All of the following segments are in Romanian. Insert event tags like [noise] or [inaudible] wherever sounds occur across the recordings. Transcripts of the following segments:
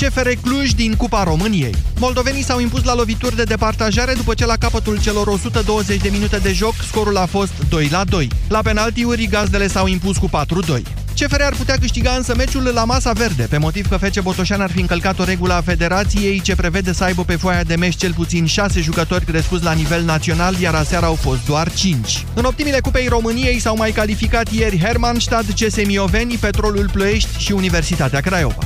CFR Cluj din Cupa României. Moldovenii s-au impus la lovituri de departajare după ce la capătul celor 120 de minute de joc scorul a fost 2 la 2. La penaltiuri, gazdele s-au impus cu 4-2. CFR ar putea câștiga însă meciul la masa verde, pe motiv că Fece Botoșan ar fi încălcat o regulă a federației ce prevede să aibă pe foaia de meci cel puțin 6 jucători crescuți la nivel național, iar aseară au fost doar 5. În optimile Cupei României s-au mai calificat ieri Hermannstad, CS Mioveni, Petrolul Ploiești și Universitatea Craiova.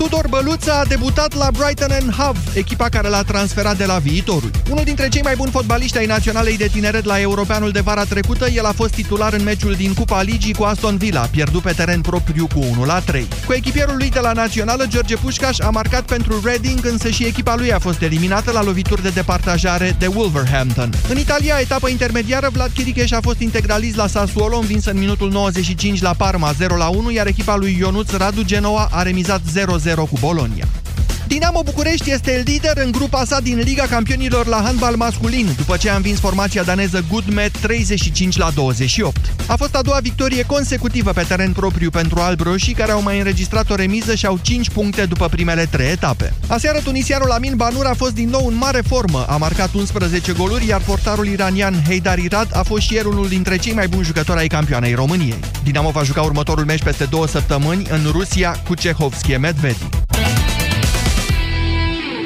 Tudor Băluță a debutat la Brighton and Hove, echipa care l-a transferat de la viitorul. Unul dintre cei mai buni fotbaliști ai naționalei de tineret la Europeanul de vara trecută, el a fost titular în meciul din Cupa Ligii cu Aston Villa, pierdut pe teren propriu cu 1 la 3. Cu echipierul lui de la Națională, George Pușcaș a marcat pentru Reading, însă și echipa lui a fost eliminată la lovituri de departajare de Wolverhampton. În Italia, etapă intermediară, Vlad Chiricheș a fost integralist la Sassuolo, învins în minutul 95 la Parma 0 la 1, iar echipa lui Ionuț Radu Genoa a remizat 0-0 cu Bologna. Dinamo București este lider în grupa sa din Liga Campionilor la handbal masculin, după ce a învins formația daneză Goodmet 35 la 28. A fost a doua victorie consecutivă pe teren propriu pentru albroșii, care au mai înregistrat o remiză și au 5 puncte după primele 3 etape. Aseară, tunisianul Amin Banur a fost din nou în mare formă, a marcat 11 goluri, iar portarul iranian Heidar Irad a fost și el unul dintre cei mai buni jucători ai campioanei României. Dinamo va juca următorul meci peste două săptămâni în Rusia cu Cehovskie Medvedi.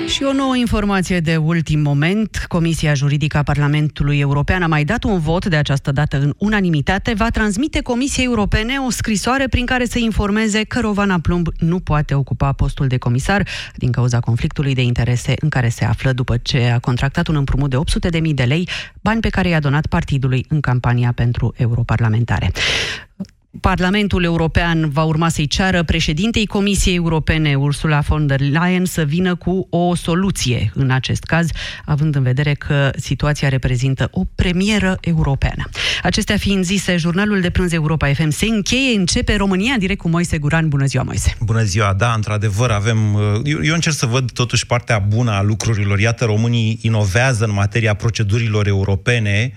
Și o nouă informație de ultim moment. Comisia Juridică a Parlamentului European a mai dat un vot, de această dată în unanimitate, va transmite Comisiei Europene o scrisoare prin care să informeze că Rovana Plumb nu poate ocupa postul de comisar din cauza conflictului de interese în care se află după ce a contractat un împrumut de 800.000 de lei, bani pe care i-a donat partidului în campania pentru europarlamentare. Parlamentul European va urma să-i ceară președintei Comisiei Europene, Ursula von der Leyen, să vină cu o soluție în acest caz, având în vedere că situația reprezintă o premieră europeană. Acestea fiind zise, jurnalul de prânz Europa FM se încheie, începe România în direct cu Moise Guran. Bună ziua, Moise! Bună ziua, da, într-adevăr avem... Eu, eu încerc să văd totuși partea bună a lucrurilor. Iată, românii inovează în materia procedurilor europene.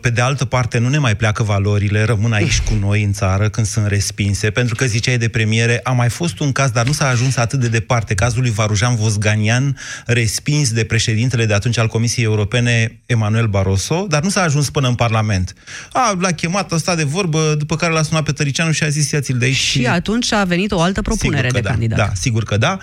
Pe de altă parte, nu ne mai pleacă valorile, rămân aici cu noi în țară când sunt respinse, pentru că ziceai de premiere, a mai fost un caz, dar nu s-a ajuns atât de departe, cazul lui Varujan Vosganian, respins de președintele de atunci al Comisiei Europene, Emanuel Barroso, dar nu s-a ajuns până în Parlament. A, l-a chemat, a stat de vorbă, după care l-a sunat pe Tăricianu și a zis, ia-ți-l de aici. Și, și atunci a venit o altă propunere de da, candidat. Da, sigur că da.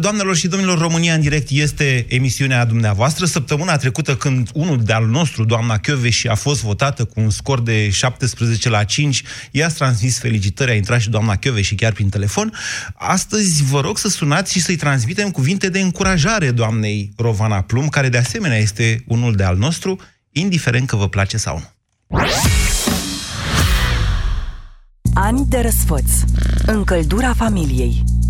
Doamnelor și domnilor, România în direct este emisiunea dumneavoastră. Săptămâna trecută, când unul de-al nostru, doamna și a fost votată cu un scor de 17 la 5, i-ați transmis felicitări, a intrat și doamna Chiove și chiar prin telefon. Astăzi vă rog să sunați și să-i transmitem cuvinte de încurajare doamnei Rovana Plum, care de asemenea este unul de al nostru, indiferent că vă place sau nu. Ani de răsfăț. Încăldura familiei.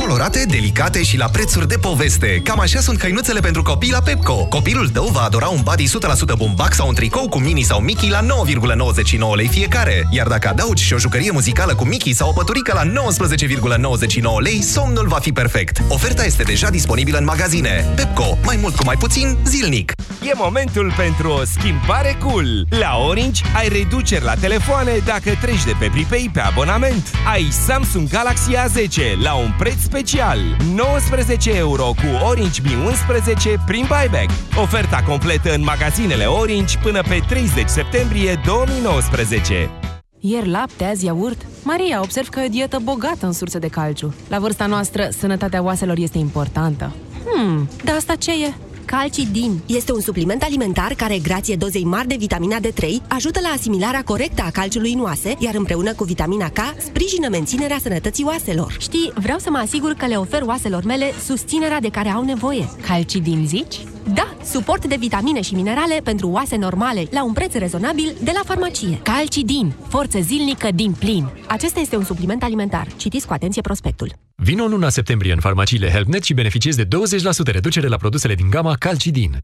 Colorate, delicate și la prețuri de poveste. Cam așa sunt căinuțele pentru copii la Pepco. Copilul tău va adora un body 100% bumbac sau un tricou cu mini sau Mickey la 9,99 lei fiecare. Iar dacă adaugi și o jucărie muzicală cu Mickey sau o păturică la 19,99 lei, somnul va fi perfect. Oferta este deja disponibilă în magazine. Pepco. Mai mult cu mai puțin, zilnic. E momentul pentru o schimbare cool. La Orange ai reduceri la telefoane dacă treci de pe Pripei pe abonament. Ai Samsung Galaxy A10 la un preț special. 19 euro cu Orange Mi 11 prin buyback. Oferta completă în magazinele Orange până pe 30 septembrie 2019. Ieri lapte, azi iaurt. Maria, observ că e o dietă bogată în surse de calciu. La vârsta noastră, sănătatea oaselor este importantă. Hmm, dar asta ce e? Calcidin este un supliment alimentar care, grație dozei mari de vitamina D3, ajută la asimilarea corectă a calciului în oase, iar împreună cu vitamina K, sprijină menținerea sănătății oaselor. Știi, vreau să mă asigur că le ofer oaselor mele susținerea de care au nevoie. Calcidin, zici? Da, suport de vitamine și minerale pentru oase normale, la un preț rezonabil de la farmacie. Calcidin, forță zilnică din plin. Acesta este un supliment alimentar. Citiți cu atenție prospectul. Vino în luna septembrie în farmaciile HelpNet și beneficiezi de 20% reducere la produsele din gama Calcidin.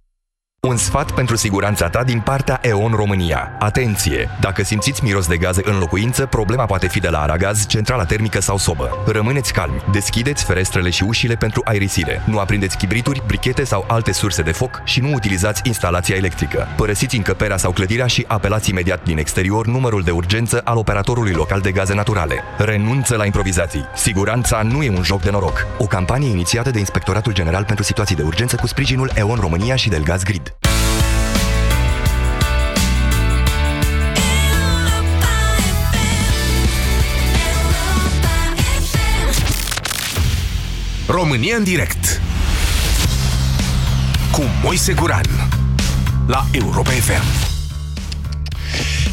Un sfat pentru siguranța ta din partea EON România. Atenție! Dacă simțiți miros de gaze în locuință, problema poate fi de la Aragaz, centrala termică sau sobă. Rămâneți calmi, deschideți ferestrele și ușile pentru aerisire. Nu aprindeți chibrituri, brichete sau alte surse de foc și nu utilizați instalația electrică. Părăsiți încăperea sau clădirea și apelați imediat din exterior numărul de urgență al operatorului local de gaze naturale. Renunță la improvizații. Siguranța nu e un joc de noroc. O campanie inițiată de Inspectoratul General pentru Situații de Urgență cu sprijinul EON România și Delgaz Grid. România în direct cu Moise Guran la Europa FM.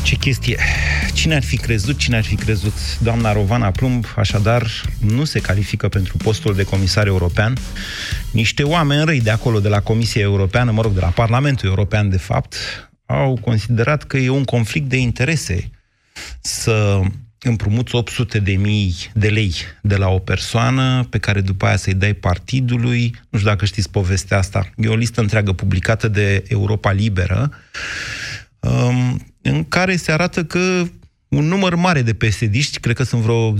Ce chestie! Cine ar fi crezut, cine ar fi crezut? Doamna Rovana Plumb, așadar, nu se califică pentru postul de comisar european. Niște oameni răi de acolo, de la Comisia Europeană, mă rog, de la Parlamentul European, de fapt, au considerat că e un conflict de interese să împrumuți 800 de mii de lei de la o persoană pe care după aia să-i dai partidului. Nu știu dacă știți povestea asta. E o listă întreagă publicată de Europa Liberă um, în care se arată că un număr mare de psd cred că sunt vreo 10-15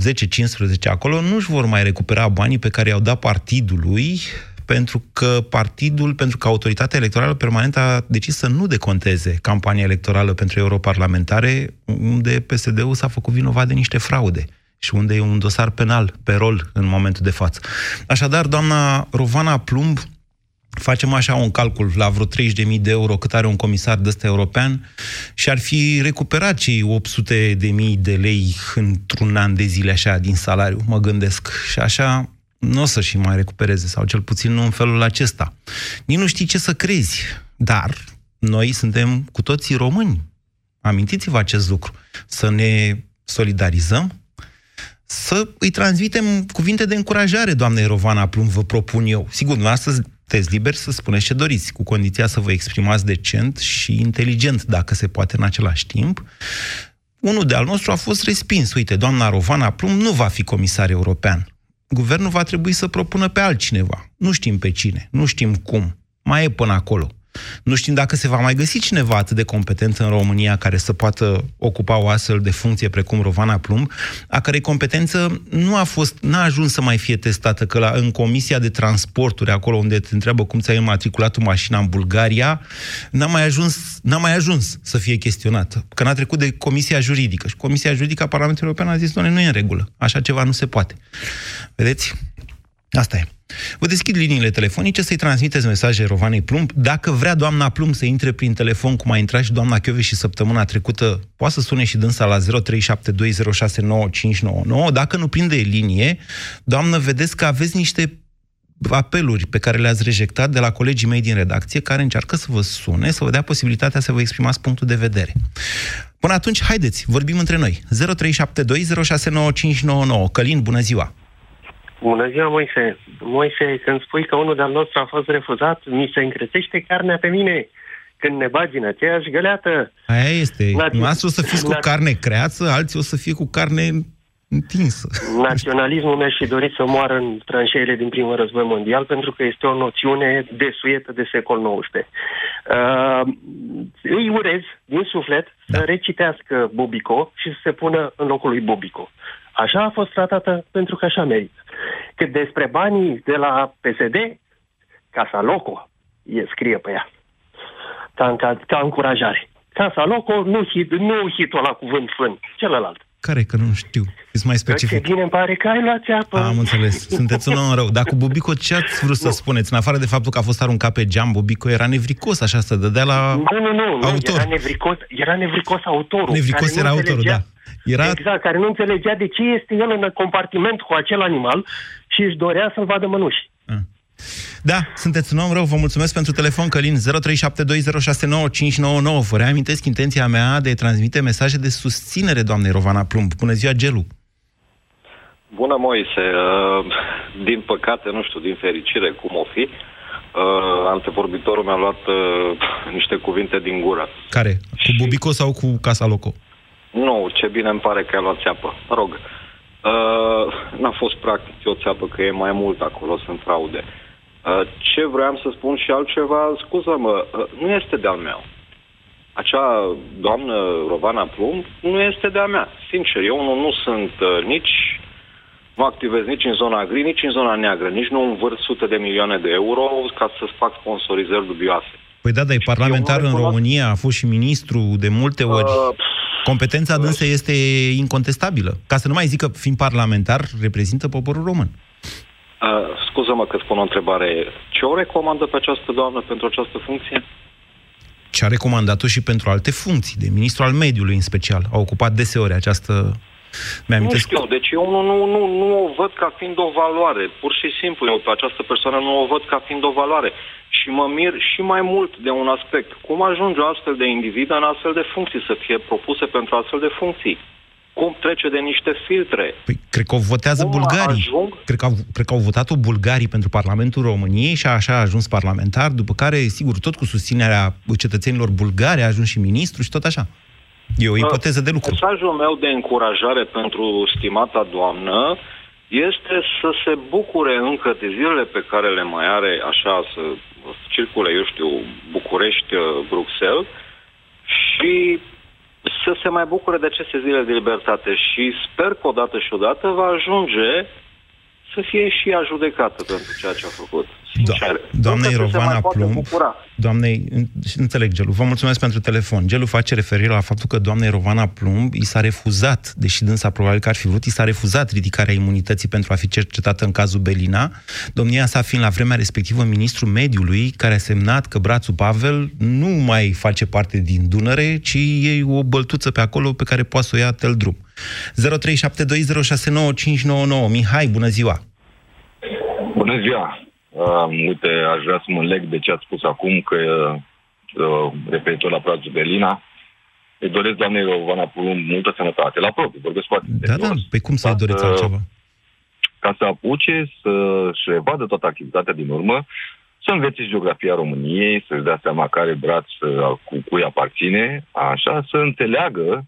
acolo, nu își vor mai recupera banii pe care i-au dat partidului pentru că partidul, pentru că autoritatea electorală permanentă a decis să nu deconteze campania electorală pentru europarlamentare, unde PSD-ul s-a făcut vinovat de niște fraude și unde e un dosar penal pe rol în momentul de față. Așadar, doamna Rovana Plumb facem așa un calcul la vreo 30.000 de euro cât are un comisar de ăsta european și ar fi recuperat cei 800 de mii de lei într-un an de zile așa din salariu, mă gândesc. Și așa nu o să și mai recupereze, sau cel puțin nu în felul acesta. Nici nu știi ce să crezi, dar noi suntem cu toții români. Amintiți-vă acest lucru. Să ne solidarizăm, să îi transmitem cuvinte de încurajare, doamne Rovana Plum, vă propun eu. Sigur, astăzi sunteți liberi să spuneți ce doriți, cu condiția să vă exprimați decent și inteligent, dacă se poate în același timp. Unul de al nostru a fost respins. Uite, doamna Rovana Plum nu va fi comisar european. Guvernul va trebui să propună pe altcineva. Nu știm pe cine, nu știm cum. Mai e până acolo. Nu știm dacă se va mai găsi cineva atât de competent în România care să poată ocupa o astfel de funcție precum Rovana Plumb, a cărei competență nu a fost, n-a ajuns să mai fie testată, că la, în Comisia de Transporturi, acolo unde te întreabă cum ți-ai înmatriculat mașina în Bulgaria, n-a mai ajuns, n-a mai ajuns să fie chestionată, că n-a trecut de Comisia Juridică. Și Comisia Juridică a Parlamentului European a zis, nu e în regulă, așa ceva nu se poate. Vedeți? Asta e. Vă deschid liniile telefonice să-i transmiteți mesaje Rovanei Plumb. Dacă vrea doamna Plumb să intre prin telefon, cum a intrat și doamna Chioveș și săptămâna trecută, poate să sune și dânsa la 0372069599. Dacă nu prinde linie, doamnă, vedeți că aveți niște apeluri pe care le-ați rejectat de la colegii mei din redacție, care încearcă să vă sune, să vă dea posibilitatea să vă exprimați punctul de vedere. Până atunci, haideți, vorbim între noi. 0372069599. Călin, bună ziua! Bună ziua, Moise. Moise, când spui că unul de-al nostru a fost refuzat, mi se încrețește carnea pe mine când ne bagi în aceeași găleată. Aia este. Noastră o să fiți cu carne creață, alții o să fie cu carne întinsă. Naționalismul mi-aș fi dorit să moară în tranșeile din primul război mondial pentru că este o noțiune desuietă de secol XIX. Uh, îi urez din suflet da. să recitească Bubico și să se pună în locul lui Bubico. Așa a fost tratată pentru că așa merită. Cât despre banii de la PSD, Casa Loco, e, scrie pe ea, ca, ca, ca încurajare. Casa Loco, nu, hit, nu hitul la cuvânt fân, celălalt. Care? Că nu știu. Fiți mai specific. Ce bine îmi pare că ai luat apă. Am înțeles. Sunteți un om rău. Dar cu Bubico ce ați vrut să spuneți? În afară de faptul că a fost aruncat pe geam, Bubico era nevricos, așa să dădea la Nu, nu, nu. autor. Era nevricos, era nevricos autorul. Nevricos era autorul, da. Era... Exact, care nu înțelegea de ce este el în compartiment cu acel animal și își dorea să-l vadă mănuși. Ah. Da, sunteți un om rău, vă mulțumesc pentru telefon, Călin 0372069599. Vă reamintesc intenția mea de a transmite mesaje de susținere doamnei Rovana Plumb. Bună ziua, Gelu! Bună, Moise! Uh, din păcate, nu știu, din fericire, cum o fi, uh, antevorbitorul mi-a luat uh, niște cuvinte din gură. Care? Cu Bubico sau cu Casa Loco? Nu, ce bine îmi pare că ai luat țeapă. Mă rog, uh, n-a fost practic o țeapă, că e mai mult acolo, sunt fraude. Uh, ce vreau să spun și altceva, scuză-mă, uh, nu este de-al meu. Acea doamnă Rovana Plumb nu este de-a mea. Sincer, eu nu, nu sunt uh, nici nu activez nici în zona gri, nici în zona neagră, nici nu învârt sute de milioane de euro ca să-ți fac sponsorizări dubioase. Păi da, dar e parlamentar în România, a fost și ministru de multe ori. Uh, Competența uh, dânsă este incontestabilă. Ca să nu mai zic că, fiind parlamentar, reprezintă poporul român. Uh, scuză-mă că spun o întrebare. Ce o recomandă pe această doamnă pentru această funcție? Ce a recomandat-o și pentru alte funcții, de ministru al mediului în special. A ocupat deseori această nu știu, deci eu nu, nu, nu, nu o văd ca fiind o valoare. Pur și simplu, eu pe această persoană nu o văd ca fiind o valoare. Și mă mir și mai mult de un aspect. Cum ajunge o astfel de individ în astfel de funcții, să fie propuse pentru astfel de funcții? Cum trece de niște filtre? Păi, cred că o votează cum bulgarii. Ajung? Cred că, au, cred că au votat-o bulgarii pentru Parlamentul României și așa a ajuns parlamentar, după care, sigur, tot cu susținerea cetățenilor bulgari a ajuns și ministru și tot așa. E o ipoteză de lucru. Mesajul meu de încurajare pentru stimata doamnă este să se bucure încă de zilele pe care le mai are așa să circule, eu știu, București, uh, Bruxelles și să se mai bucure de aceste zile de libertate și sper că odată și odată va ajunge să fie și ea judecată pentru ceea ce a făcut. Da. Doamnei Rovana Plumb, doamnei, înțeleg, Gelu, vă mulțumesc pentru telefon. Gelu face referire la faptul că doamnei Rovana Plumb i s-a refuzat, deși dânsa probabil că ar fi vrut, i s-a refuzat ridicarea imunității pentru a fi cercetată în cazul Belina, domnia sa fiind la vremea respectivă ministrul mediului, care a semnat că brațul Pavel nu mai face parte din Dunăre, ci e o băltuță pe acolo pe care poate să o ia tel drum. 0372069599. Mihai, bună ziua! Bună ziua! Uh, uite, aș vrea să mă leg de ce ați spus acum, că uh, referitor la Prațul Berlina, îi doresc doamnei Rovana Pulum multă sănătate, la propriu, vorbesc foarte Da, da, pe cum să-i doriți altceva? Ca să apuce să-și revadă toată activitatea din urmă, să învețe geografia României, să-și dea seama care braț uh, cu cui aparține, așa, să înțeleagă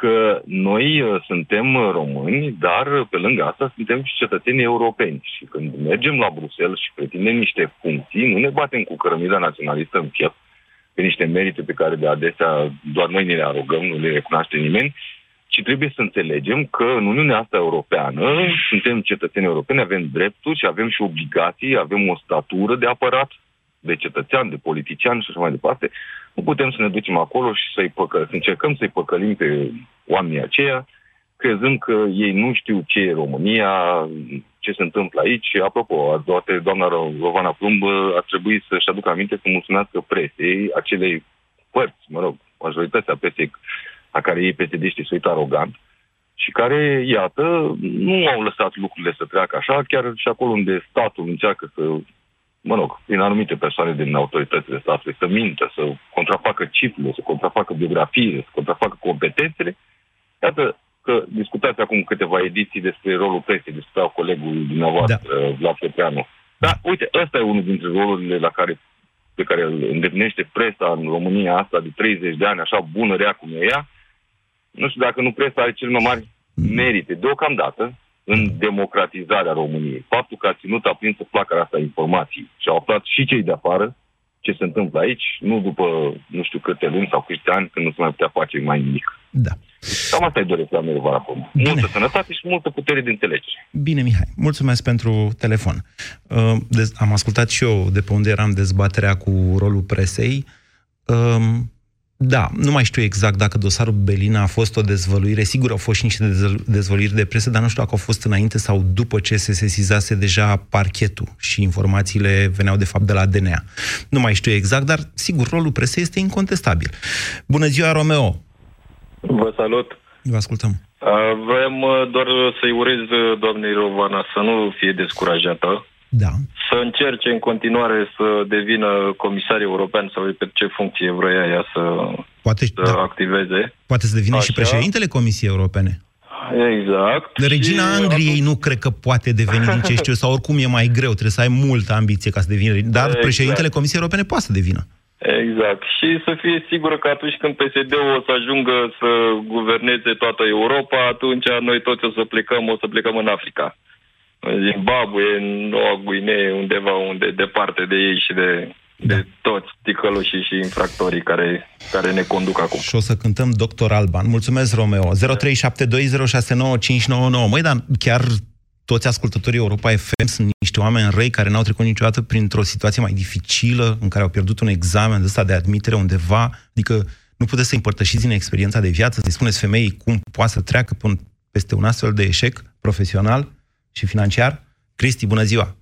că noi uh, suntem uh, români, dar uh, pe lângă asta suntem și cetățeni europeni. Și când mergem la Bruxelles și pretindem niște funcții, nu ne batem cu cărămida naționalistă în piept pe niște merite pe care de adesea doar noi ne le arogăm, nu le recunoaște nimeni, ci trebuie să înțelegem că în Uniunea asta europeană suntem cetățeni europeni, avem drepturi și avem și obligații, avem o statură de apărat de cetățean, de politician și așa mai departe, nu putem să ne ducem acolo și să-i păcă, să încercăm să-i păcălim pe oamenii aceia, crezând că ei nu știu ce e România, ce se întâmplă aici. Apropo, doate, doamna Rovana Plumb ar trebui să-și aducă aminte să mulțumească presei, acelei părți, mă rog, majoritatea presei a care ei psd se uită arogant, și care, iată, nu au lăsat lucrurile să treacă așa, chiar și acolo unde statul încearcă să mă rog, prin anumite persoane din autoritățile statului, să mintă, să contrafacă cifrele, să contrafacă biografiile, să contrafacă competențele. Iată că discutați acum câteva ediții despre rolul presei, discuta colegul dumneavoastră, da. Vlad Petreanu. Da, uite, ăsta e unul dintre rolurile la care, pe care îl îndeplinește presa în România asta de 30 de ani, așa bună rea cum e ea. Nu știu dacă nu presa are cel mai mari merite, deocamdată, în democratizarea României. Faptul că a ținut aprinsă flacăra asta informații și au aflat și cei de afară ce se întâmplă aici, nu după nu știu câte luni sau câte ani când nu se mai putea face mai nimic. Da. Cam asta îi doresc la Mirvara Multă sănătate și multă putere de înțelegere. Bine, Mihai. Mulțumesc pentru telefon. Uh, am ascultat și eu de pe unde eram dezbaterea cu rolul presei. Uh, da, nu mai știu exact dacă dosarul Belina a fost o dezvăluire. Sigur, au fost și niște dezvăluiri de presă, dar nu știu dacă au fost înainte sau după ce se sesizase deja parchetul și informațiile veneau de fapt de la DNA. Nu mai știu exact, dar sigur, rolul presei este incontestabil. Bună ziua, Romeo! Vă salut! Vă ascultăm. Vrem doar să-i urez doamnei Rovana să nu fie descurajată da. să încerce în continuare să devină comisar european sau pe ce funcție vrea ea să, Poate, să da. activeze. Poate să devină Așa. și președintele Comisiei Europene. Exact. Regina și Angliei nu cred că poate deveni din ce știu, sau oricum e mai greu, trebuie să ai multă ambiție ca să devină, dar exact. președintele Comisiei Europene poate să devină. Exact. Și să fie sigură că atunci când PSD-ul o să ajungă să guverneze toată Europa, atunci noi toți o să plecăm, o să plecăm în Africa Zimbabwe, în Noua Guinee, undeva unde departe de ei și de, da. de toți ticăloșii și infractorii care, care ne conduc acum. Și o să cântăm Doctor Alban. Mulțumesc, Romeo. 0372069599. Măi, dar chiar toți ascultătorii Europa FM sunt niște oameni răi care n-au trecut niciodată printr-o situație mai dificilă, în care au pierdut un examen de ăsta de admitere undeva, adică nu puteți să împărtășiți din experiența de viață, să-i spuneți femeii cum poate să treacă peste un astfel de eșec profesional și financiar? Cristi, bună ziua!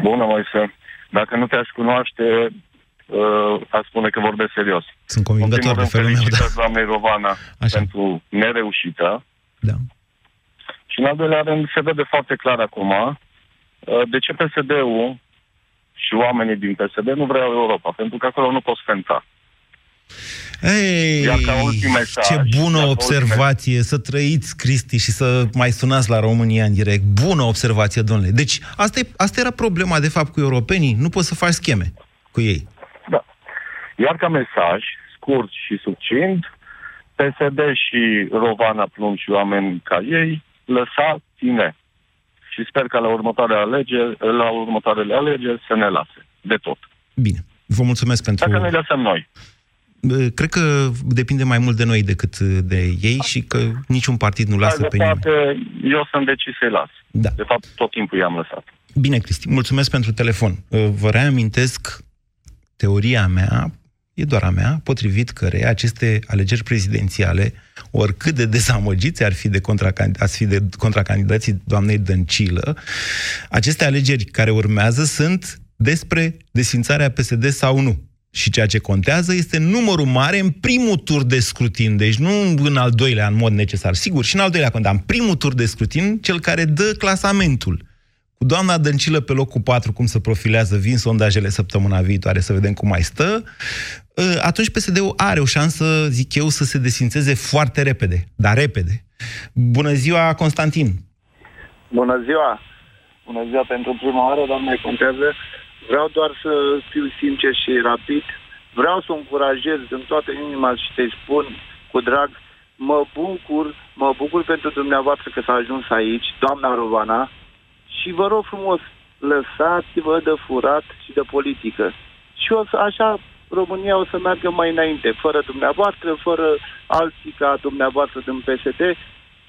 Bună, Moise! Dacă nu te-aș cunoaște, uh, aș spune că vorbesc serios. Sunt convingător de felul meu, da. doamnei Rovana Așa. pentru nereușită. Da. Și în al doilea rând se vede foarte clar acum uh, de ce PSD-ul și oamenii din PSD nu vreau Europa, pentru că acolo nu poți cânta. Ei, mesaj, ce bună observație, să trăiți, Cristi, și să mai sunați la România în direct. Bună observație, domnule. Deci, asta, e, asta era problema, de fapt, cu europenii. Nu poți să faci scheme cu ei. Da. Iar ca mesaj, scurt și succint, PSD și Rovana Plum și oameni ca ei, lăsați-ne. Și sper că la următoarele alegeri, la următoarele alegeri să ne lase. De tot. Bine. Vă mulțumesc pentru... Dacă ne lăsăm noi. Cred că depinde mai mult de noi decât de ei și că niciun partid nu lasă pe nimeni. Eu sunt decis să-i las. Da. De fapt, tot timpul i-am lăsat. Bine, Cristi, mulțumesc pentru telefon. Vă reamintesc teoria mea, e doar a mea, potrivit căreia aceste alegeri prezidențiale, oricât de dezamăgiți ar fi de, contracandid- fi de contracandidații doamnei Dăncilă, aceste alegeri care urmează sunt despre desfințarea PSD sau nu. Și ceea ce contează este numărul mare în primul tur de scrutin, deci nu în al doilea în mod necesar. Sigur, și în al doilea contează, în primul tur de scrutin, cel care dă clasamentul. Cu doamna Dăncilă pe locul 4, cum se profilează, vin sondajele săptămâna viitoare să vedem cum mai stă, ă, atunci PSD-ul are o șansă, zic eu, să se desfințeze foarte repede, dar repede. Bună ziua, Constantin! Bună ziua! Bună ziua pentru prima oară, doamne, contează Vreau doar să fiu sincer și rapid. Vreau să o încurajez din toată inima și te spun cu drag, mă bucur, mă bucur pentru dumneavoastră că s-a ajuns aici, doamna Rovana, și vă rog frumos, lăsați-vă de furat și de politică. Și o să, așa România o să meargă mai înainte, fără dumneavoastră, fără alții ca dumneavoastră din PSD,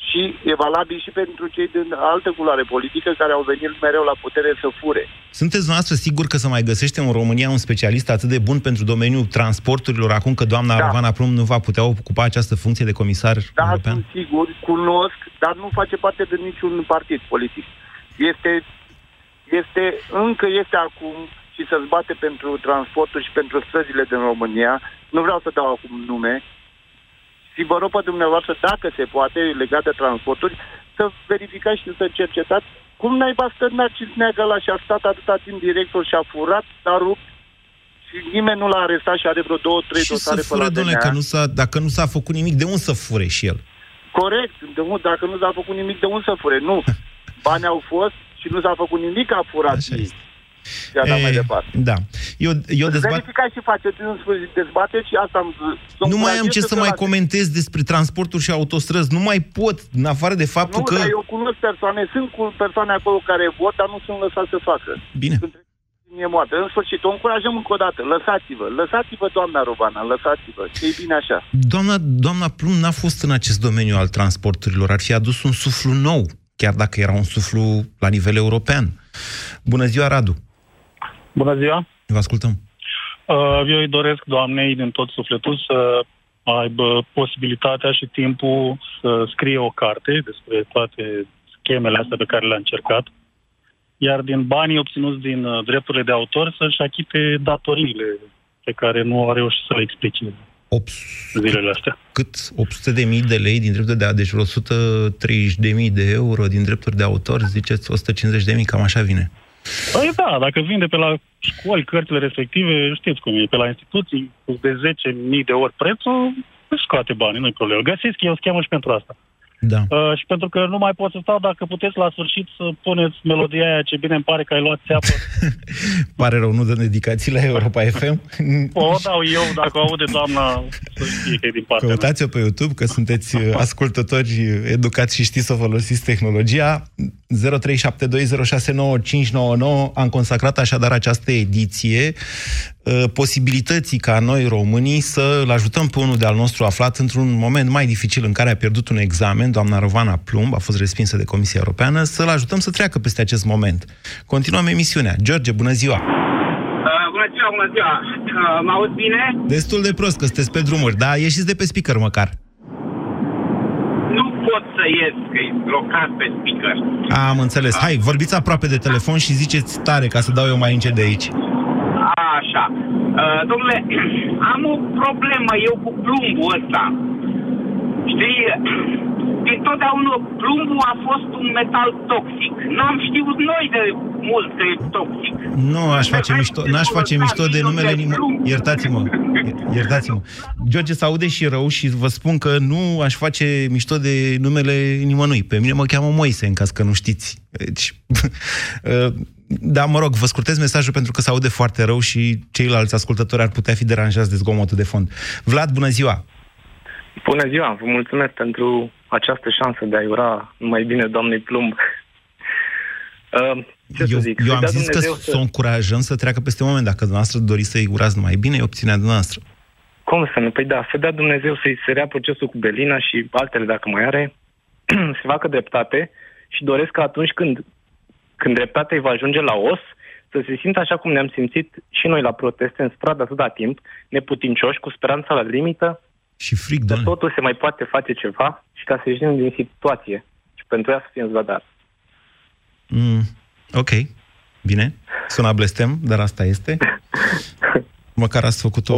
și e valabil și pentru cei din altă culoare politică care au venit mereu la putere să fure. Sunteți noastră sigur că să mai găsește în România un specialist atât de bun pentru domeniul transporturilor acum că doamna da. Rovana Plum nu va putea ocupa această funcție de comisar da, european? sunt sigur, cunosc, dar nu face parte de niciun partid politic. Este, este încă este acum și să-ți bate pentru transportul și pentru străzile din România. Nu vreau să dau acum nume, și vă rog pe dumneavoastră, dacă se poate, legat de transporturi, să verificați și să cercetați cum naiba stă Narcis Neagăla și a stat atâta timp director și a furat, a rupt și nimeni nu l-a arestat și are vreo două, trei și dosare să fure, pe la că nu s-a, dacă nu s-a făcut nimic, de unde să fure și el? Corect, de unde, dacă nu s-a făcut nimic, de unde să fure? Nu. [laughs] Bani au fost și nu s-a făcut nimic, a furat Așa ei. Este și a dat mai departe. Da. Eu, eu dezbat... Verificați și faceți în sfârșit dezbate și asta am Nu mai am ce să mai comentez despre transportul și autostrăzi. Nu mai pot, în afară de faptul nu, că... Dar eu cunosc persoane, sunt cu persoane acolo care vot, dar nu sunt lăsați să facă. Bine. E moartă. În sfârșit, o încurajăm încă o dată. Lăsați-vă, lăsați-vă, doamna Robana, lăsați-vă. E bine așa. Doamna, doamna Plum n-a fost în acest domeniu al transporturilor. Ar fi adus un suflu nou, chiar dacă era un suflu la nivel european. Bună ziua, Radu! Bună ziua! Vă ascultăm! Uh, eu îi doresc doamnei din tot sufletul să aibă posibilitatea și timpul să scrie o carte despre toate schemele astea pe care le-a încercat, iar din banii obținuți din uh, drepturile de autor să-și achite datoriile pe care nu a reușit să le explice 800, zilele astea. Cât? 800 de mii de lei din drepturi de deci 130 de mii de euro din drepturi de autor, ziceți 150 de mii, cam așa vine. Păi da, dacă vinde pe la școli cărțile respective, știți cum e, pe la instituții, cu de 10.000 de ori prețul, își scoate bani, nu-i problemă. Găsesc eu schemă și pentru asta. Da. Uh, și pentru că nu mai pot să stau, dacă puteți la sfârșit să puneți melodia aia, ce bine îmi pare că ai luat țeapă. [laughs] Pare rău, nu dă dedicații la Europa [laughs] FM. O dau eu, dacă o aude doamna, să știe că e din partea mea. Căutați-o pe YouTube, că sunteți uh, [laughs] ascultători educați și știți să folosiți tehnologia. 0372069599 am consacrat așadar această ediție uh, posibilității ca noi românii să-l ajutăm pe unul de-al nostru aflat într-un moment mai dificil în care a pierdut un examen, doamna Rovana Plumb, a fost respinsă de Comisia Europeană, să-l ajutăm să treacă peste acest moment. Continuăm emisiunea. George, bună ziua! Uh, bună ziua, bună ziua! Uh, mă auzi bine? Destul de prost că sunteți pe drumuri, dar ieșiți de pe speaker măcar. Nu pot să ies, că e blocat pe speaker. Am înțeles. Hai, vorbiți aproape de telefon și ziceți tare ca să dau eu mai încet de aici. Așa. Uh, domnule, [clears throat] am o problemă eu cu plumbul ăsta. Știi, [clears throat] din totdeauna plumbul a fost un metal toxic. N-am știut noi de mult că e toxic. Nu aș face mișto, n-aș face mișto de numele nimănui. Iertați-mă, iertați-mă. George se aude și rău și vă spun că nu aș face mișto de numele nimănui. Pe mine mă cheamă Moise, în caz că nu știți. Deci, [laughs] da, mă rog, vă scurtez mesajul pentru că se aude foarte rău și ceilalți ascultători ar putea fi deranjați de zgomotul de fond. Vlad, bună ziua! Bună ziua, vă mulțumesc pentru această șansă de a ura mai bine doamnei Plumb. Uh, [laughs] ce eu, să zic? eu Să am dea zis că Dumnezeu să o încurajăm să treacă peste moment. Dacă dumneavoastră doriți să-i urați numai bine, e opțiunea dumneavoastră. Cum să nu? Păi da, să dea Dumnezeu să-i se rea procesul cu Belina și altele dacă mai are, [clears throat] să facă dreptate și doresc că atunci când, când dreptatea îi va ajunge la os, să se simtă așa cum ne-am simțit și noi la proteste în stradă atâta timp, neputincioși, cu speranța la limită, și frig, că doamne. totul se mai poate face ceva și ca să ieșim din situație. Și pentru ea să fim zvădar. Mm, ok, bine. Sună blestem, dar asta este. [laughs] Măcar ați făcut-o,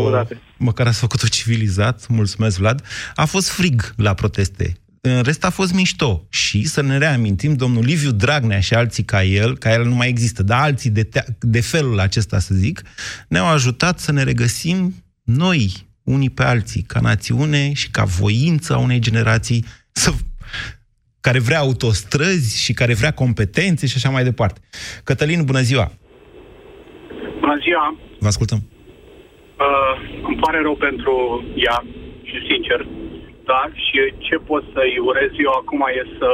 măcar ați făcut-o civilizat. Mulțumesc, Vlad. A fost frig la proteste. În rest a fost mișto. Și să ne reamintim, domnul Liviu Dragnea și alții ca el, ca el nu mai există, dar alții de, te- de felul acesta, să zic, ne-au ajutat să ne regăsim noi, unii pe alții, ca națiune și ca voință a unei generații să, care vrea autostrăzi și care vrea competențe și așa mai departe. Cătălin, bună ziua! Bună ziua! Vă ascultăm. Uh, îmi pare rău pentru ea și sincer, da, și ce pot să-i urez eu acum e să,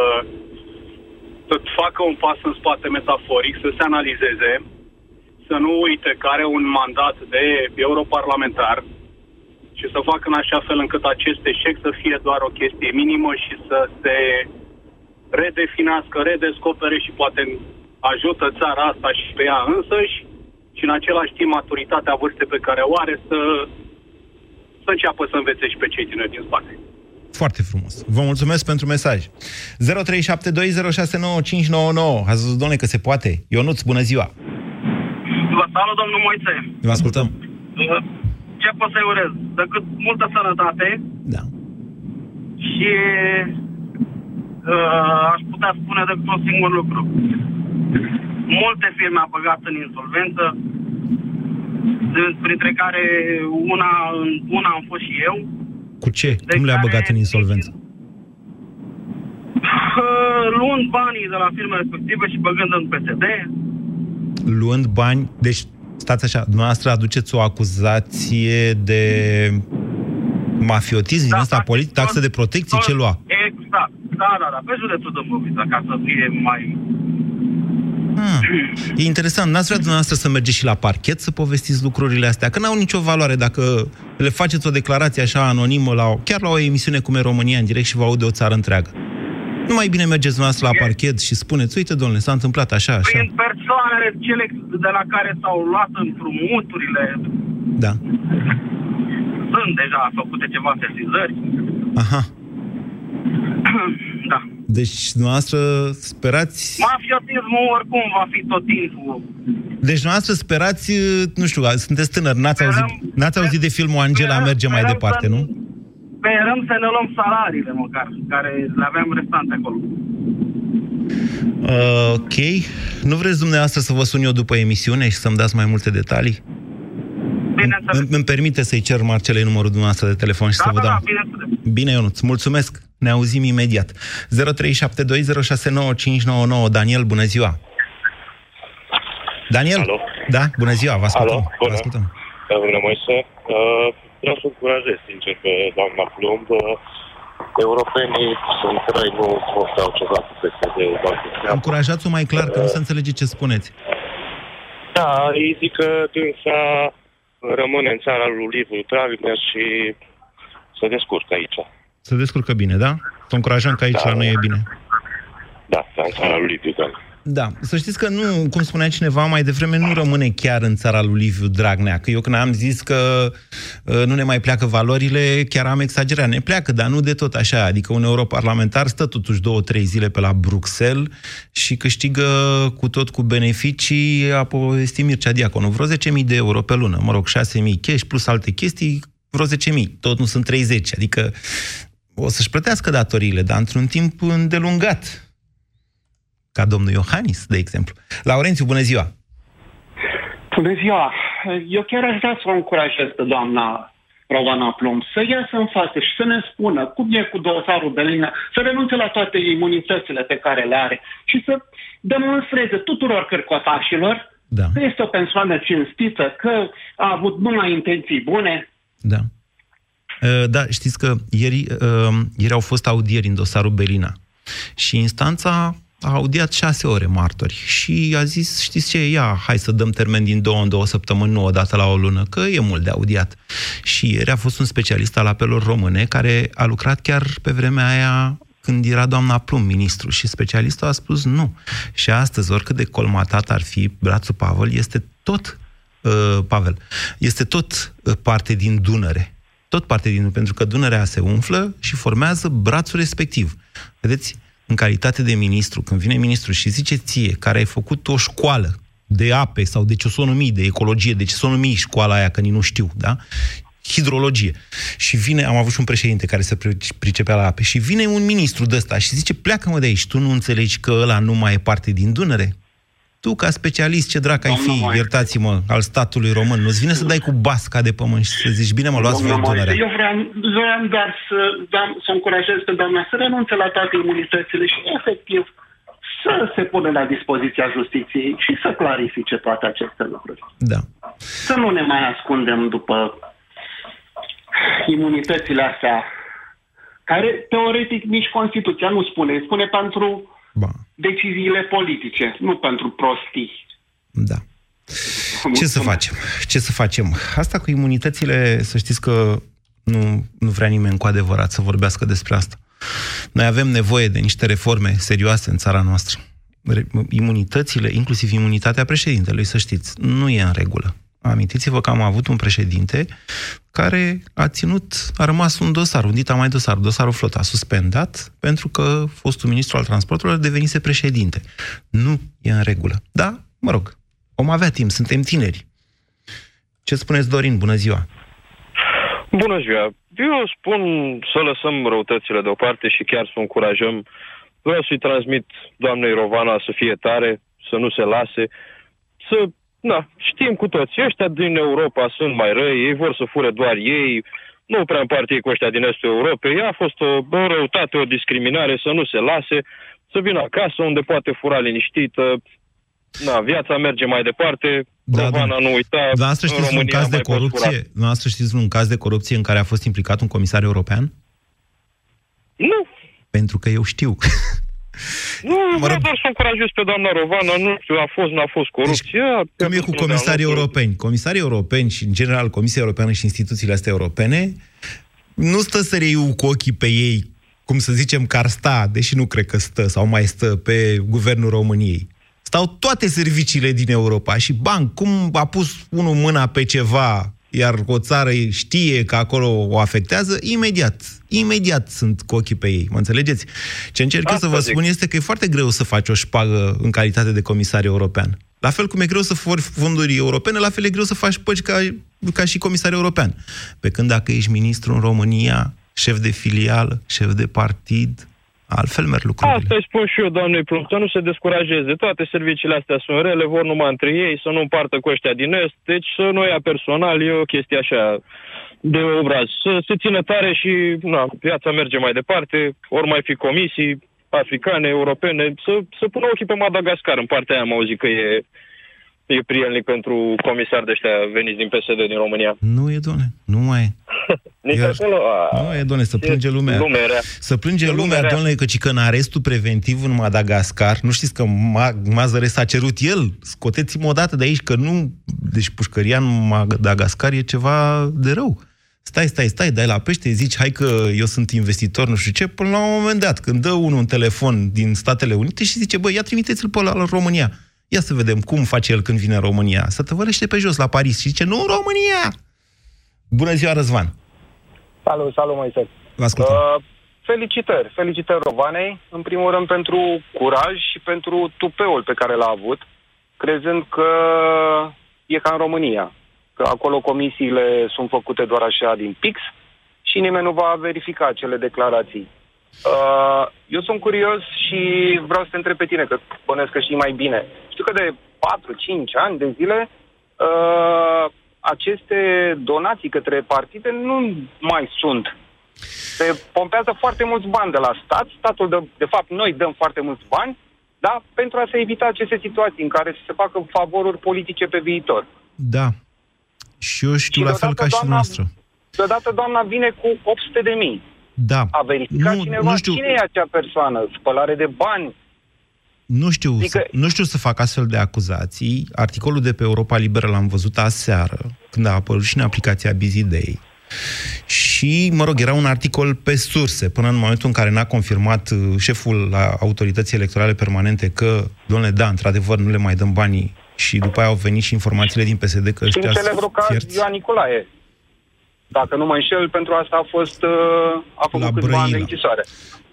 să facă un pas în spate metaforic, să se analizeze, să nu uite că are un mandat de europarlamentar și să facă în așa fel încât acest eșec să fie doar o chestie minimă și să se redefinească, redescopere și poate ajută țara asta și pe ea însăși și în același timp maturitatea vârstei pe care o are să, să înceapă să învețe și pe cei tineri din spate. Foarte frumos. Vă mulțumesc pentru mesaj. 0372069599. Ați zis, doamne, că se poate. Ionuț, bună ziua! Vă salut, domnul Moise. Vă ascultăm. Uh, Ce pot să-i urez? Decât multă sănătate. Da. Și uh, aș putea spune decât un singur lucru. Multe firme au băgat în insolvență, printre care una, una am fost și eu. Cu ce? Cum le-a băgat în insolvență? Uh, [laughs] luând banii de la firma respectivă și băgând în PSD, Luând bani... Deci, stați așa, dumneavoastră aduceți o acuzație de mafiotism din ăsta politic, taxă de protecție, ce lua? Exact. Da, da, da. Pe județul Dâmbovița, ca să fie mai... Ah, e interesant. N-ați vrea dumneavoastră să mergeți și la parchet să povestiți lucrurile astea? Că n-au nicio valoare dacă le faceți o declarație așa anonimă, la o, chiar la o emisiune cum e România în direct și vă aude o țară întreagă. Nu mai bine mergeți dumneavoastră la parchet și spuneți, uite, domnule, s-a întâmplat așa, așa. Prin persoanele cele de la care s-au luat împrumuturile, Da. sunt deja făcute ceva sesizări. Aha. [clears throat] da. Deci, dumneavoastră sperați... Mafiotismul oricum va fi tot timpul. Deci, dumneavoastră sperați, nu știu, sunteți tânăr, n-ați auzit, n-ați auzit de filmul Angela merge mai sperăm departe, să- nu? Sperăm să ne luăm salariile măcar, care le aveam restante acolo. Uh, ok. Nu vreți dumneavoastră să vă sun eu după emisiune și să-mi dați mai multe detalii? Îmi, îmi permite să-i cer Marcelei numărul dumneavoastră de telefon și Da, să vă da, dau. da, bineînțeles. Bine, Ionuț, mulțumesc. Ne auzim imediat. 0372069599. Daniel, bună ziua! Daniel? Alo? Da, bună ziua, vă ascultăm. Alo, bună. Vă ascultăm. Bună, Moise. Uh, vreau să încurajez, sincer, pe doamna Plumb. Uh, europenii sunt răi, nu o să au ceva cu PSD. Încurajați-o mai clar, că nu se înțelege ce spuneți. Da, îi zic că dânsa rămâne în țara lui Liviu Dragnea și se descurcă aici. Se descurcă bine, da? Să încurajăm că aici Da. la noi e bine. Da, în țara lui Liviu Dragnea. Da, să știți că nu, cum spunea cineva mai devreme, nu rămâne chiar în țara lui Liviu Dragnea. Că eu când am zis că uh, nu ne mai pleacă valorile, chiar am exagerat. Ne pleacă, dar nu de tot așa. Adică un europarlamentar stă totuși două, trei zile pe la Bruxelles și câștigă cu tot cu beneficii, a povestit Mircea Diaconu, vreo 10.000 de euro pe lună. Mă rog, 6.000 cash plus alte chestii, vreo 10.000. Tot nu sunt 30. Adică o să-și plătească datoriile, dar într-un timp îndelungat ca domnul Iohannis, de exemplu. Laurențiu, bună ziua! Bună ziua! Eu chiar aș vrea să o încurajez pe doamna Rovana Plumb să iasă în față și să ne spună cum e cu dosarul Belina, să renunțe la toate imunitățile pe care le are și să demonstreze tuturor cărcotașilor da. că este o persoană cinstită, că a avut numai intenții bune. Da. Uh, Da, știți că ieri, uh, ieri au fost audieri în dosarul Belina și instanța a audiat șase ore martori și a zis, știți ce, ia, hai să dăm termen din două în două săptămâni, nu o dată la o lună, că e mult de audiat. Și ieri a fost un specialist al apelor române care a lucrat chiar pe vremea aia când era doamna Plum, ministru, și specialistul a spus nu. Și astăzi, oricât de colmatat ar fi brațul Pavel, este tot, uh, Pavel, este tot uh, parte din Dunăre. Tot parte din pentru că Dunărea se umflă și formează brațul respectiv. Vedeți, în calitate de ministru, când vine ministru și zice ție, care ai făcut o școală de ape sau de ce o să o numi, de ecologie, de ce să o numi școala aia, că nici nu știu, da? Hidrologie. Și vine, am avut și un președinte care se pri- pricepea la ape, și vine un ministru de ăsta și zice, pleacă-mă de aici, tu nu înțelegi că ăla nu mai e parte din Dunăre? Tu, ca specialist, ce drac ai fi, iertați-mă, al statului român, nu-ți vine să dai cu basca de pământ și să zici, bine mă, luați voi Domnul Moise, Dunărea. Eu vreau, vreau doar să, da, să încurajez pe doamna să renunțe la toate imunitățile și efectiv să se pună la dispoziția justiției și să clarifice toate aceste lucruri. Da. Să nu ne mai ascundem după imunitățile astea, care teoretic nici Constituția nu spune, spune pentru ba. deciziile politice, nu pentru prostii. Da. Ce să facem? Ce să facem? Asta cu imunitățile, să știți că nu, nu vrea nimeni cu adevărat să vorbească despre asta. Noi avem nevoie de niște reforme serioase în țara noastră. Re- Imunitățile, inclusiv imunitatea președintelui, să știți, nu e în regulă. Amintiți-vă că am avut un președinte care a ținut, a rămas un dosar, un dita mai dosar, dosarul flot, a suspendat pentru că fostul ministru al transporturilor devenise președinte. Nu e în regulă. Da, mă rog, om avea timp, suntem tineri. Ce spuneți, Dorin? Bună ziua! Bună ziua! Eu spun să lăsăm răutățile deoparte și chiar să o încurajăm. Vreau să-i transmit doamnei Rovana să fie tare, să nu se lase, să... Na, știm cu toți, ăștia din Europa sunt mai răi, ei vor să fure doar ei, nu prea împart ei cu ăștia din estul Europei. Ea a fost o, o răutate, o discriminare, să nu se lase, să vină acasă unde poate fura liniștită. Na, viața merge mai departe, da, Rovana nu uita, Dumneavoastră în știți un România caz de mai poți fura. corupție? Dumneavoastră știți un caz de corupție în care a fost implicat un comisar european? Nu. Pentru că eu știu. [laughs] Nu, mă vreau doar să încurajez pe doamna Rovana, nu știu, a fost, n-a fost corupție. Deci, Cum e cu comisarii europeni? Comisarii europeni și, în general, Comisia Europeană și instituțiile astea europene nu stă să reiu cu ochii pe ei, cum să zicem că ar sta, deși nu cred că stă sau mai stă pe guvernul României. Stau toate serviciile din Europa și, ban, cum a pus unul mâna pe ceva, iar o țară știe că acolo o afectează, imediat, imediat sunt cu ochii pe ei, mă înțelegeți? Ce încerc eu să vă spun este că e foarte greu să faci o șpagă în calitate de comisar european. La fel cum e greu să fori fonduri europene, la fel e greu să faci păci ca, ca și comisar european. Pe când dacă ești ministru în România, șef de filială, șef de partid, altfel merg lucrurile. Asta îi spun și eu, doamnei Plum, să nu se descurajeze. Toate serviciile astea sunt rele, vor numai între ei, să nu împartă cu ăștia din Est, deci să nu ia personal, e o chestie așa de obraz. Să se țină tare și na, viața merge mai departe, ori mai fi comisii africane, europene, să, să pună ochii pe Madagascar. În partea aia am auzit că e e prielnic pentru comisar de ăștia veniți din PSD din România. Nu e, doamne, nu mai e. Nici Iar- acolo, a, Nu e, doamne, să plânge lumea. lume rea. Să plânge E lume lumea, rea. doamne, căci că în arestul preventiv în Madagascar, nu știți că Ma- Mazăre s-a cerut el, scoteți-mă odată de aici, că nu... Deci pușcăria în Madagascar e ceva de rău. Stai, stai, stai, dai la pește, zici, hai că eu sunt investitor, nu știu ce, până la un moment dat, când dă unul un telefon din Statele Unite și zice, băi, ia trimiteți-l pe ăla în România. Ia să vedem cum face el când vine în România. Să tăvălește pe jos la Paris și zice, nu în România! Bună ziua, Răzvan! Salut, salut, Moise. Vă ascultăm. Uh, felicitări, felicitări Rovanei, în primul rând pentru curaj și pentru tupeul pe care l-a avut, crezând că e ca în România, că acolo comisiile sunt făcute doar așa din pix și nimeni nu va verifica acele declarații. Uh, eu sunt curios și vreau să te întreb pe tine, că bănesc că știi mai bine. Știu că de 4-5 ani de zile uh, aceste donații către partide nu mai sunt. Se pompează foarte mulți bani de la stat, statul, de, de fapt, noi dăm foarte mulți bani, da, pentru a se evita aceste situații în care să se facă favoruri politice pe viitor. Da. Și eu știu Și la fel deodată ca și doamna- noastră. Deodată doamna vine cu 800 de mii. Da. A verificat Nu- cineva nu știu- cine e acea persoană, spălare de bani. Nu știu, Adică- să, nu știu să fac astfel de acuzații. Articolul de pe Europa Liberă l-am văzut aseară, când a apărut și în aplicația Bizidei. Și, mă rog, era un articol pe surse, până în momentul în care n-a confirmat uh, șeful la autorității electorale permanente că, domnule, da, într-adevăr, nu le mai dăm banii și după aia au venit și informațiile din PSD că Știm ăștia celebrul sunt caz fierți. Ioan Nicolae. Dacă nu mă înșel, pentru asta a fost uh, a făcut La câțiva ani de Brăila. închisoare.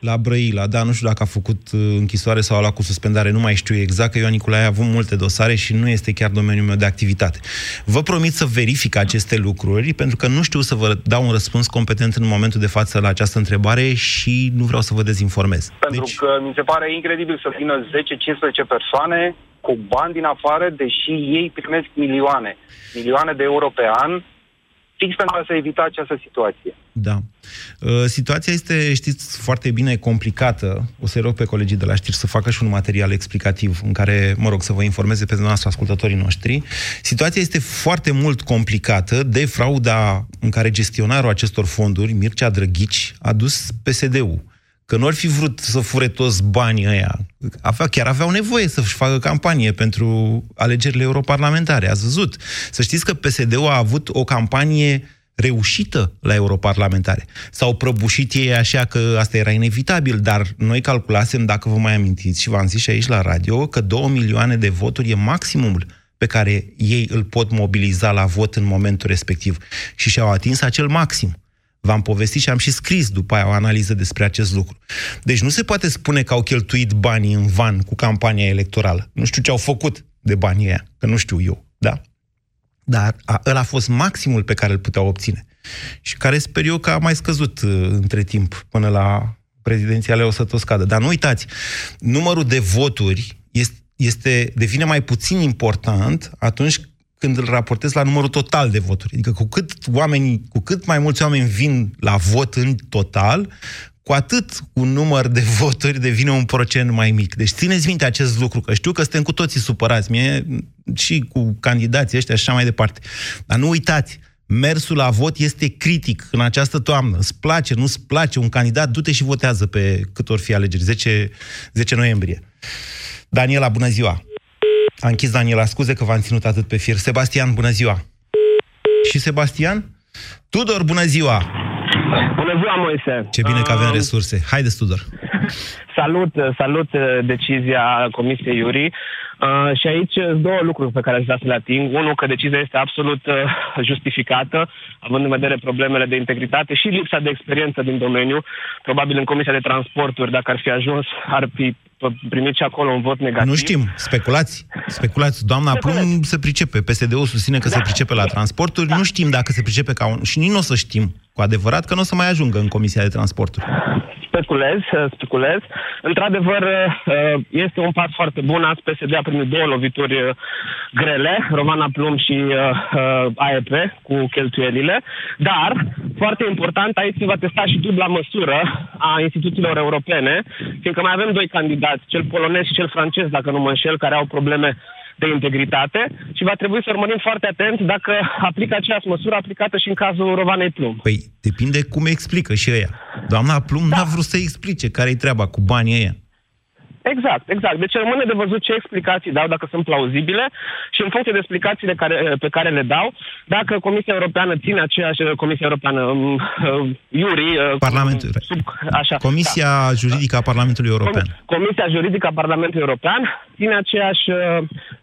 La Brăila, da, nu știu dacă a făcut uh, închisoare sau a luat cu suspendare, nu mai știu exact, că Ioan Nicolae a avut multe dosare și nu este chiar domeniul meu de activitate. Vă promit să verific aceste lucruri, pentru că nu știu să vă dau un răspuns competent în momentul de față la această întrebare și nu vreau să vă dezinformez. Pentru Deci, că mi se pare incredibil să vină 10-15 persoane cu bani din afară, deși ei primesc milioane. Milioane de euro pe an, fix pentru a se evita această situație. da. Uh, Situația este, știți, foarte bine complicată. O să rog pe colegii de la știri să facă și un material explicativ în care, mă rog, să vă informeze pe dumneavoastră ascultătorii noștri. Situația este foarte mult complicată de frauda în care gestionarul acestor fonduri, Mircea Drăghici, a dus PSD-ul. Că nu ar fi vrut să fure toți banii ăia. Avea, chiar aveau nevoie să-și facă campanie pentru alegerile europarlamentare. Ați văzut. Să știți că PSD-ul a avut o campanie reușită la europarlamentare. S-au prăbușit ei așa că asta era inevitabil, dar noi calculasem, dacă vă mai amintiți, și v-am zis și aici la radio, că 2 milioane de voturi e maximumul pe care ei îl pot mobiliza la vot în momentul respectiv. Și și-au atins acel maxim. V-am povestit și am și scris după aia o analiză despre acest lucru. Deci nu se poate spune că au cheltuit banii în van cu campania electorală. Nu știu ce au făcut de banii ăia, că nu știu eu, da? Dar a, ăla a fost maximul pe care îl puteau obține. Și care sper eu că a mai scăzut uh, între timp, până la prezidențiale o să tot scadă. Dar nu uitați, numărul de voturi este, este, devine mai puțin important atunci când îl raportez la numărul total de voturi. Adică cu cât, oamenii, cu cât mai mulți oameni vin la vot în total, cu atât un număr de [laughs] voturi devine un procent mai mic. Deci țineți minte acest lucru, că știu că suntem cu toții supărați, mie și cu candidații ăștia și așa mai departe. Dar nu uitați, mersul la vot este critic în această toamnă. Îți place, nu-ți place un candidat, du-te și votează pe cât or fi alegeri, 10, 10 noiembrie. Daniela, bună ziua! A închis Daniela, scuze că v-am ținut atât pe fir. Sebastian, bună ziua! Și Sebastian? Tudor, bună ziua! Bună ziua, Moise! Ce bine că avem Um, resurse. Haideți, Tudor! Salut, salut uh, decizia Comisiei Iuri. Uh, și aici sunt două lucruri pe care aș vrea să le ating. Unul, că decizia este absolut uh, justificată, având în vedere problemele de integritate și lipsa de experiență din domeniu. Probabil în Comisia de Transporturi, dacă ar fi ajuns, ar fi primit și acolo un vot negativ. Nu știm, speculați. Speculați. Doamna Plum se pricepe. PSD-ul susține că da. se pricepe la transporturi. Da. Nu știm dacă se pricepe ca un... Și nici nu o să știm cu adevărat că nu o să mai ajungă în Comisia de Transporturi. Speculez, uh, speculez. Într-adevăr, uh, este un pas foarte bun. Azi PSD a primit două lovituri uh, grele, Romana Plum și AEP cu cheltuielile, dar, foarte important, aici se va testa și dubla măsură a instituțiilor europene, fiindcă mai avem doi candidați, cel polonez și cel francez, dacă nu mă înșel, care au probleme de integritate și va trebui să urmărim foarte atent dacă aplică aceeași măsură aplicată și în cazul Rovanei Plum. Păi depinde cum explică și ăia. Doamna Plum da. n-a vrut să explice care-i treaba cu banii ăia. Exact, exact. Deci rămâne de văzut ce explicații dau, dacă sunt plauzibile și în funcție de explicațiile care, pe care le dau, dacă Comisia Europeană ține aceeași, Comisia Europeană, um, uh, Iuri... Uh, Parlamentul. Sub, așa, Comisia da. Juridică a Parlamentului European. Comisia Juridică a Parlamentului European ține aceeași, uh,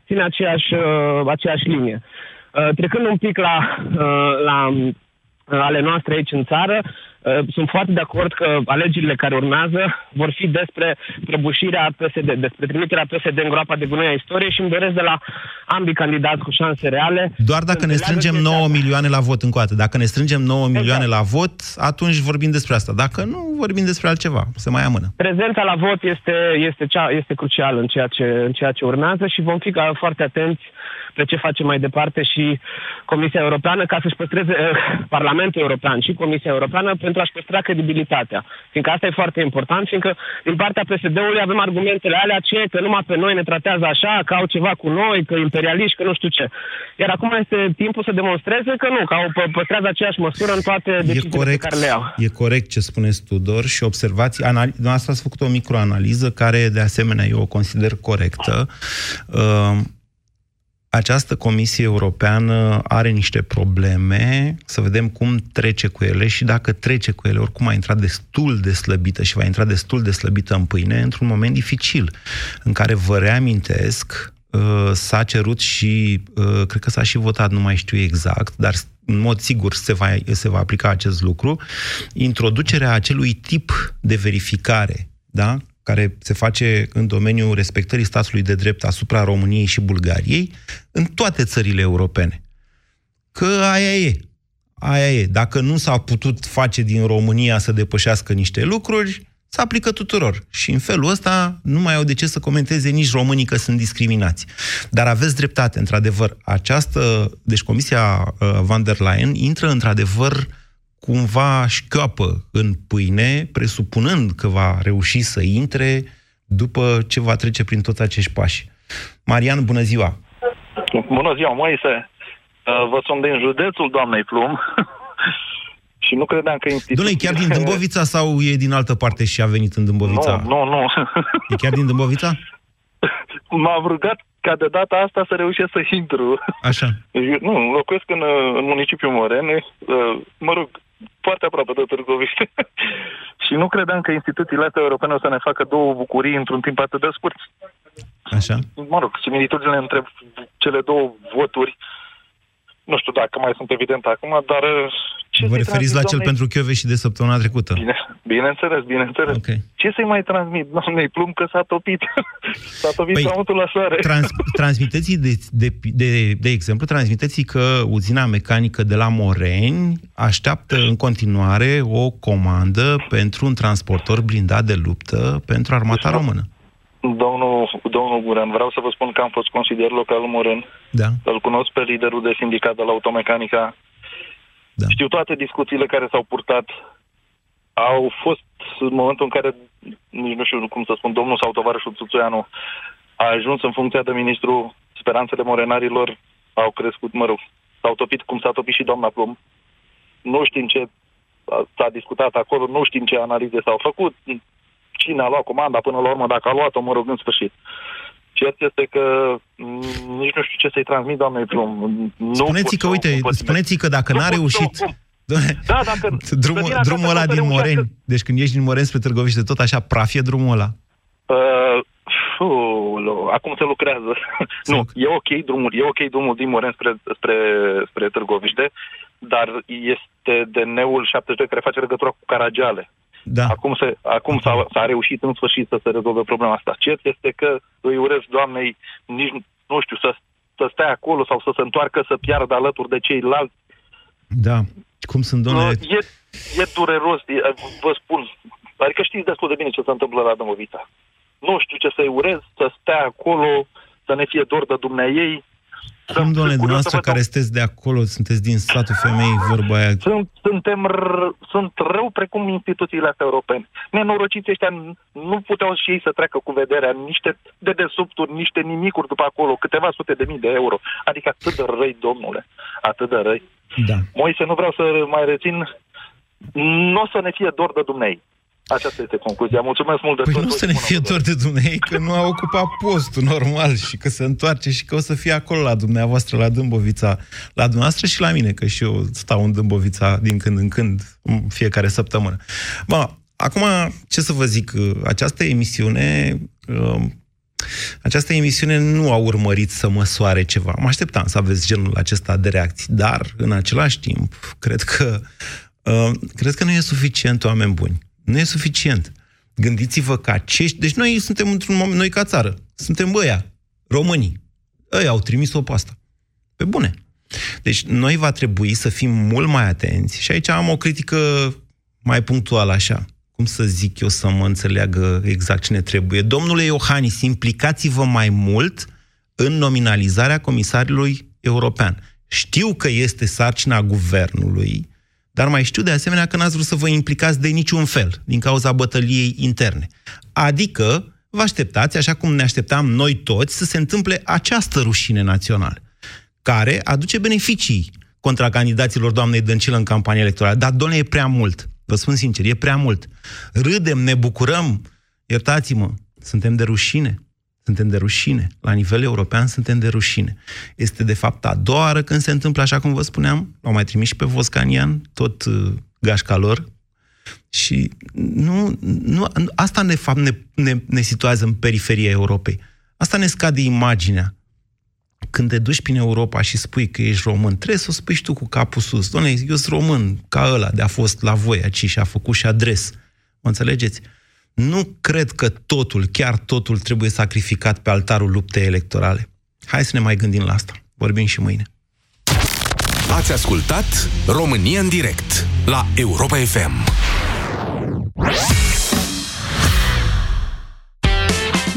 ține aceeași, uh, aceeași linie. Uh, trecând un pic la, uh, la ale noastre aici în țară, Uh, sunt foarte de acord că alegerile care urmează vor fi despre prăbușirea PSD, despre trimiterea PSD în groapa de gunoi a istoriei și îmi doresc de la ambii candidați cu șanse reale. Doar dacă ne strângem 9 milioane la vot încă o dată. Dacă ne strângem 9 exact. milioane la vot, atunci vorbim despre asta. Dacă nu, vorbim despre altceva. Se mai amână. Prezența la vot este, este, cea, este crucială în ceea, ce, în ceea ce urmează și vom fi foarte atenți pe ce face mai departe și Comisia Europeană ca să-și păstreze eh, Parlamentul European și Comisia Europeană pentru a-și păstra credibilitatea. Fiindcă asta e foarte important, fiindcă din partea PSD-ului avem argumentele alea aceea că numai pe noi ne tratează așa, că au ceva cu noi, că imperialiști, că nu știu ce. Iar acum este timpul să demonstreze că nu, că au păstrează aceeași măsură în toate deciziile corect, pe care le au. E corect ce spuneți, Tudor, și observați, anali- dumneavoastră ați făcut o microanaliză care, de asemenea, eu o consider corectă. Uh, această Comisie Europeană are niște probleme, să vedem cum trece cu ele și dacă trece cu ele, oricum a intrat destul de slăbită și va intra destul de slăbită în pâine, într-un moment dificil, în care vă reamintesc, uh, s-a cerut și, uh, cred că s-a și votat, nu mai știu exact, dar în mod sigur se va, se va aplica acest lucru, introducerea acelui tip de verificare, da? Care se face în domeniul respectării statului de drept asupra României și Bulgariei în toate țările europene. Că aia e. Aia e. Dacă nu s-a putut face din România să depășească niște lucruri, se aplică tuturor. Și în felul ăsta nu mai au de ce să comenteze nici românii că sunt discriminați. Dar aveți dreptate, într-adevăr. Această, deci Comisia uh, van der Leyen intră într-adevăr uh, cumva șchioapă în pâine, presupunând că va reuși să intre după ce va trece prin toți acești pași. Marian, bună ziua! Bună ziua, Moise! Uh, vă sunt din județul doamnei Plum [laughs] și nu credeam că instituția... Doamne, chiar din Dâmbovița sau e din altă parte și a venit în Dâmbovița? Nu, nu, nu. E chiar din Dâmbovița? [laughs] M-am rugat ca de data asta să reușesc să intru. Așa. [laughs] Eu, nu, locuiesc în, în municipiul Morene. Uh, mă rog, foarte aproape de Târgoviște. [laughs] și nu credeam că instituțiile astea europene o să ne facă două bucurii într-un timp atât de scurt. Așa? Mă rog, similitudinile între cele două voturi nu știu dacă mai sunt evidente acum, dar... Uh, ce Vă referiți la cel pentru Chiove și de săptămâna trecută? Bine, bineînțeles, bineînțeles. Okay. Ce să-i mai transmit, doamnei Plum, că s-a topit? [laughs] s-a topit păi, la soare. Trans, [laughs] transmiteți, de, de, de, de exemplu, transmiteți că uzina mecanică de la Moreni așteaptă în continuare o comandă pentru un transportor blindat de luptă pentru armata deci, română. Domnul, domnul Guran, vreau să vă spun că am fost consilier local Moren. Da. Îl cunosc pe liderul de sindicat de la Automecanica. Da. Știu toate discuțiile care s-au purtat. Au fost în momentul în care, nici nu știu cum să spun, domnul sau tovarășul Țuțuianu a ajuns în funcția de ministru, speranțele morenarilor au crescut, mă rog, s-au topit cum s-a topit și doamna Plum. Nu știm ce s-a discutat acolo, nu știm ce analize s-au făcut, cine a luat comanda până la urmă, dacă a luat-o, mă rog, în sfârșit. Cert este că mm, nici nu știu ce să-i transmit doamnei Plum. Spuneți că, uite, spuneți că dacă n-a reușit... Da, dacă... drumul, drumul ăla din Moreni, că... deci când ești din Moreni spre Târgoviște, tot așa praf e drumul ăla? Uh, Ulu, acum se lucrează. [laughs] nu, e ok drumul, e ok drumul din Moren spre, spre, spre Târgoviște, dar este de neul 72 care face legătura cu Caragiale. Da. Acum, se, acum s-a, s-a reușit în sfârșit să se rezolve problema asta. Cert este că îi urez doamnei, nici, nu știu, să, să stea acolo sau să se întoarcă să piardă alături de ceilalți. Da. Cum sunt, domnule? E, e dureros, e, vă spun, Adică știți destul de bine ce se întâmplă la Dâmbovița. Nu știu ce să-i urez, să stea acolo, să ne fie dor de dumnea ei. Cum, doamne, dumneavoastră care sunteți de acolo, sunteți din satul femei, vorba aia... Sunt, suntem r- sunt rău precum instituțiile astea europene. Nenorociții ăștia nu puteau și ei să treacă cu vederea niște dedesubturi, niște nimicuri după acolo, câteva sute de mii de euro. Adică atât de răi, domnule, atât de răi. Da. Moise, nu vreau să mai rețin, nu o să ne fie dor de dumnei. Aceasta este concluzia. Mulțumesc mult de Păi tot. nu să ne fie dor de dumneavoastră că nu a ocupat postul normal și că se întoarce și că o să fie acolo la dumneavoastră, la Dâmbovița, la dumneavoastră și la mine, că și eu stau în Dâmbovița din când în când, în fiecare săptămână. Bă, acum, ce să vă zic, această emisiune... Această emisiune nu a urmărit să măsoare ceva. Mă așteptam să aveți genul acesta de reacții, dar, în același timp, cred că, uh, cred că nu e suficient, oameni buni. Nu e suficient. Gândiți-vă că acești... Deci noi suntem într-un moment, noi ca țară, suntem băia, românii. Ei au trimis-o pe asta. Pe bune. Deci noi va trebui să fim mult mai atenți și aici am o critică mai punctuală așa. Cum să zic eu să mă înțeleagă exact cine trebuie. Domnule Iohannis, implicați-vă mai mult în nominalizarea comisarului european. Știu că este sarcina guvernului, dar mai știu de asemenea că n-ați vrut să vă implicați de niciun fel, din cauza bătăliei interne. Adică vă așteptați, așa cum ne așteptam noi toți, să se întâmple această rușine națională, care aduce beneficii contra candidaților doamnei Dăncilă în campania electorală. Dar, doamne, e prea mult. Vă spun sincer, e prea mult. Râdem, ne bucurăm, iertați-mă, suntem de rușine. Suntem de rușine. La nivel european suntem de rușine. Este, de fapt, a doua oară când se întâmplă așa cum vă spuneam. L-au mai trimis și pe Voscanian, tot uh, gașca lor. Și nu, nu, asta, de fapt, ne, ne, ne situează în periferia Europei. Asta ne scade imaginea. Când te duci prin Europa și spui că ești român, trebuie să o spui și tu cu capul sus. Doamne, eu sunt român, ca ăla de a fost la voi aici și a făcut și adres. Mă înțelegeți? Nu cred că totul, chiar totul, trebuie sacrificat pe altarul luptei electorale. Hai să ne mai gândim la asta. Vorbim și mâine. Ați ascultat România în direct la Europa FM.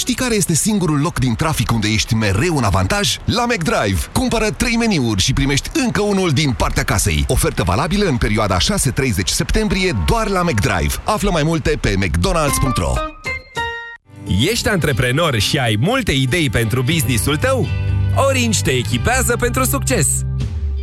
Știi care este singurul loc din trafic unde ești mereu în avantaj? La McDrive. Cumpără 3 meniuri și primești încă unul din partea casei. Ofertă valabilă în perioada 6-30 septembrie doar la McDrive. Află mai multe pe mcdonalds.ro Ești antreprenor și ai multe idei pentru businessul tău? Orange te echipează pentru succes!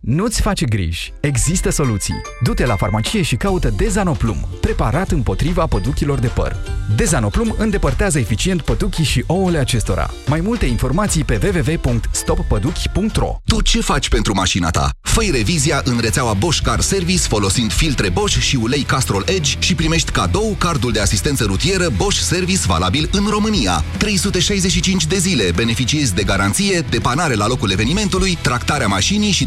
Nu-ți face griji. Există soluții. Du-te la farmacie și caută Dezanoplum, preparat împotriva păduchilor de păr. Dezanoplum îndepărtează eficient păduchii și ouăle acestora. Mai multe informații pe www.stoppăduchi.ro Tu ce faci pentru mașina ta? fă revizia în rețeaua Bosch Car Service folosind filtre Bosch și ulei Castrol Edge și primești cadou cardul de asistență rutieră Bosch Service valabil în România. 365 de zile beneficiezi de garanție, depanare la locul evenimentului, tractarea mașinii și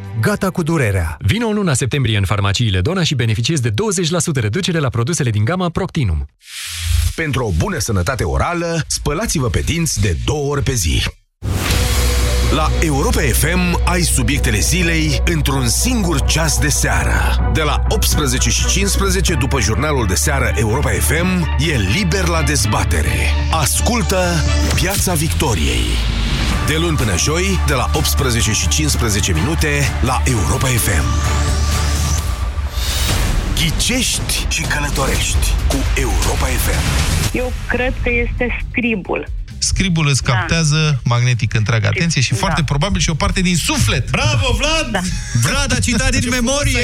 Gata cu durerea. Vino în luna septembrie în farmaciile Dona și beneficiezi de 20% reducere la produsele din gama Proctinum. Pentru o bună sănătate orală, spălați-vă pe dinți de două ori pe zi. La Europa FM ai subiectele zilei într-un singur ceas de seară. De la 18 și 15 după jurnalul de seară Europa FM e liber la dezbatere. Ascultă Piața Victoriei. De luni până joi, de la 18 și 15 minute la Europa FM. Ghicești și călătorești cu Europa FM. Eu cred că este scribul. Scribul îți captează magnetic întreaga atenție și Da. foarte probabil și o parte din suflet. Bravo, Vlad! Da. Vlad a citat din memorie!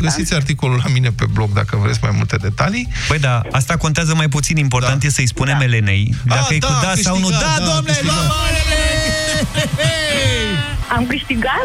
Găsiți [laughs] articolul la mine pe blog dacă vreți mai multe detalii. Băi, da, asta contează mai puțin. Important e să-i spunem Elenei dacă A, e cu da, da sau nu. câștigat, Da, da, domnule, câștigat. luăm Am câștigat?